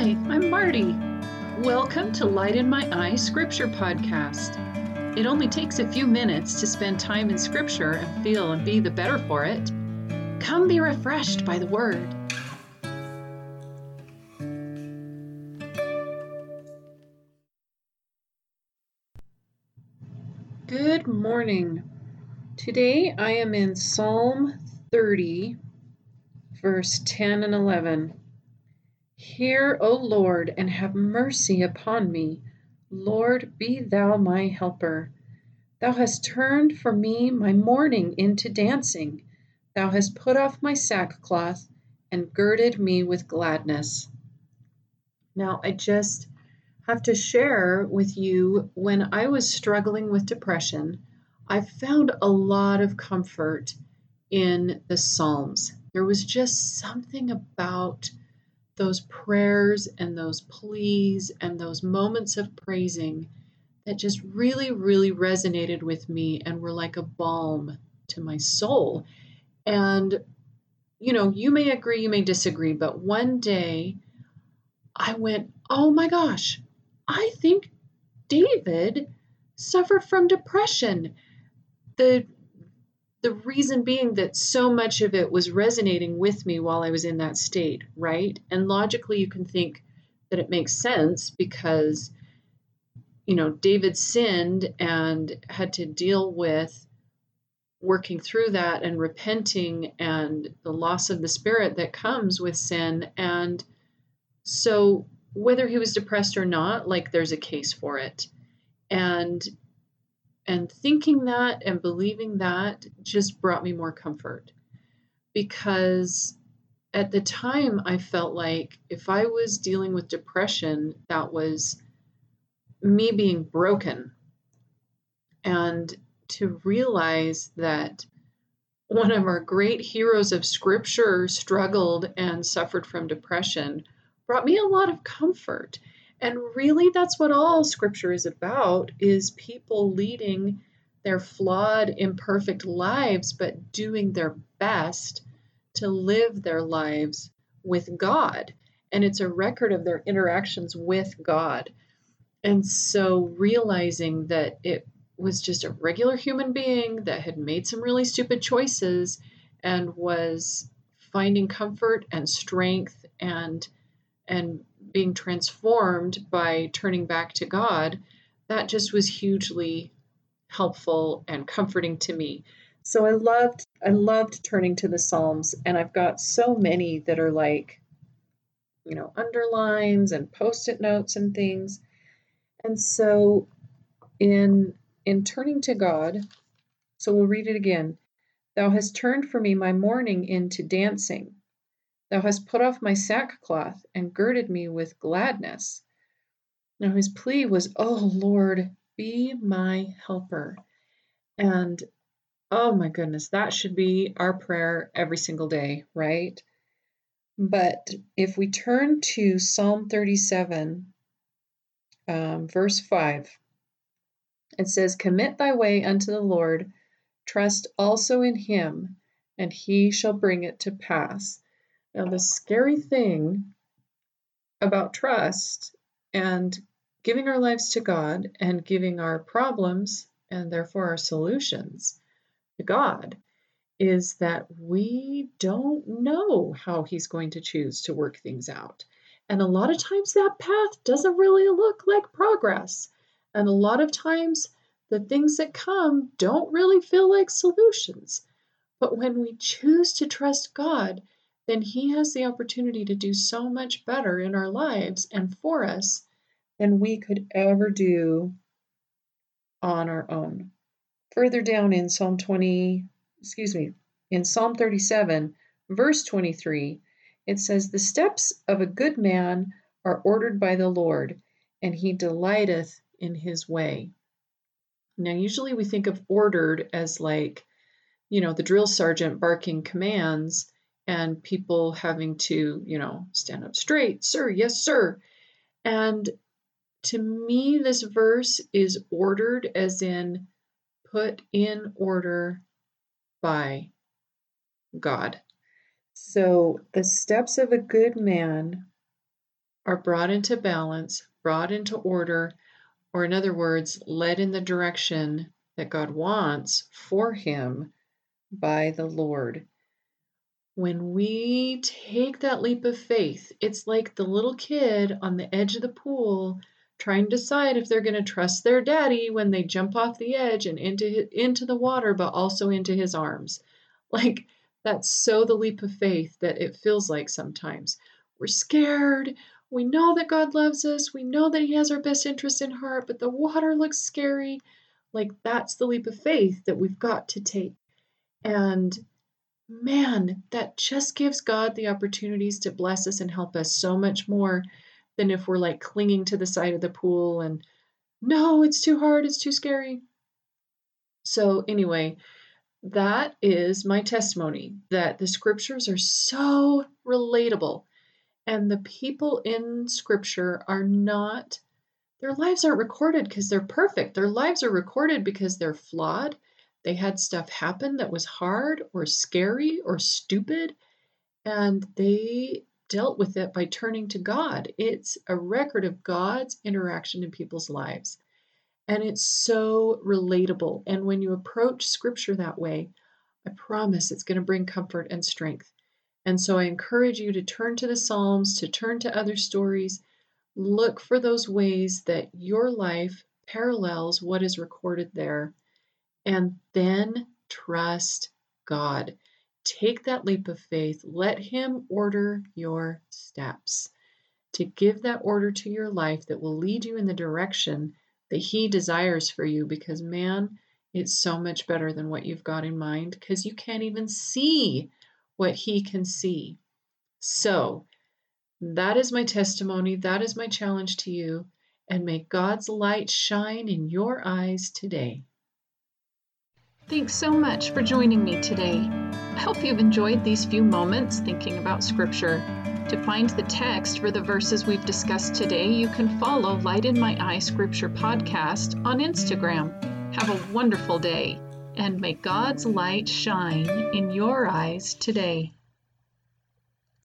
Hi, I'm Marty. Welcome to Light in My Eye Scripture Podcast. It only takes a few minutes to spend time in Scripture and feel and be the better for it. Come be refreshed by the Word. Good morning. Today I am in Psalm 30, verse 10 and 11. Hear, O Lord, and have mercy upon me. Lord, be thou my helper. Thou hast turned for me my mourning into dancing. Thou hast put off my sackcloth and girded me with gladness. Now, I just have to share with you when I was struggling with depression, I found a lot of comfort in the Psalms. There was just something about those prayers and those pleas and those moments of praising that just really, really resonated with me and were like a balm to my soul. And, you know, you may agree, you may disagree, but one day I went, oh my gosh, I think David suffered from depression. The the reason being that so much of it was resonating with me while I was in that state, right? And logically, you can think that it makes sense because, you know, David sinned and had to deal with working through that and repenting and the loss of the spirit that comes with sin. And so, whether he was depressed or not, like there's a case for it. And and thinking that and believing that just brought me more comfort because at the time I felt like if I was dealing with depression, that was me being broken. And to realize that one of our great heroes of scripture struggled and suffered from depression brought me a lot of comfort and really that's what all scripture is about is people leading their flawed imperfect lives but doing their best to live their lives with God. And it's a record of their interactions with God. And so realizing that it was just a regular human being that had made some really stupid choices and was finding comfort and strength and and being transformed by turning back to God, that just was hugely helpful and comforting to me. So I loved I loved turning to the Psalms and I've got so many that are like you know underlines and post-it notes and things. And so in in turning to God, so we'll read it again. Thou hast turned for me my mourning into dancing. Thou hast put off my sackcloth and girded me with gladness. Now his plea was, Oh Lord, be my helper. And oh my goodness, that should be our prayer every single day, right? But if we turn to Psalm 37, um, verse 5, it says, Commit thy way unto the Lord, trust also in him, and he shall bring it to pass. Now, the scary thing about trust and giving our lives to God and giving our problems and therefore our solutions to God is that we don't know how He's going to choose to work things out. And a lot of times that path doesn't really look like progress. And a lot of times the things that come don't really feel like solutions. But when we choose to trust God, then He has the opportunity to do so much better in our lives and for us than we could ever do on our own. Further down in Psalm 20, excuse me, in Psalm 37, verse 23, it says, The steps of a good man are ordered by the Lord, and he delighteth in his way. Now, usually we think of ordered as like, you know, the drill sergeant barking commands and people having to, you know, stand up straight, sir, yes, sir. And to me, this verse is ordered as in put in order by God. So the steps of a good man are brought into balance, brought into order, or in other words, led in the direction that God wants for him by the Lord. When we take that leap of faith, it's like the little kid on the edge of the pool trying to decide if they're going to trust their daddy when they jump off the edge and into into the water but also into his arms. Like that's so the leap of faith that it feels like sometimes. We're scared. We know that God loves us. We know that he has our best interest in heart, but the water looks scary. Like that's the leap of faith that we've got to take. And man, that just gives God the opportunities to bless us and help us so much more than if we're like clinging to the side of the pool and no, it's too hard, it's too scary. So, anyway, that is my testimony that the scriptures are so relatable and the people in scripture are not their lives aren't recorded because they're perfect. Their lives are recorded because they're flawed. They had stuff happen that was hard or scary or stupid, and they dealt with it by turning to God. It's a record of God's interaction in people's lives. And it's so relatable. And when you approach scripture that way, I promise it's going to bring comfort and strength. And so I encourage you to turn to the Psalms, to turn to other stories, look for those ways that your life parallels what is recorded there, and then trust God. Take that leap of faith. Let Him order your steps to give that order to your life that will lead you in the direction that He desires for you because, man, it's so much better than what you've got in mind because you can't even see what He can see. So, that is my testimony. That is my challenge to you. And may God's light shine in your eyes today. Thanks so much for joining me today. I hope you've enjoyed these few moments thinking about Scripture. To find the text for the verses we've discussed today, you can follow Light in My Eye Scripture podcast on Instagram. Have a wonderful day, and may God's light shine in your eyes today.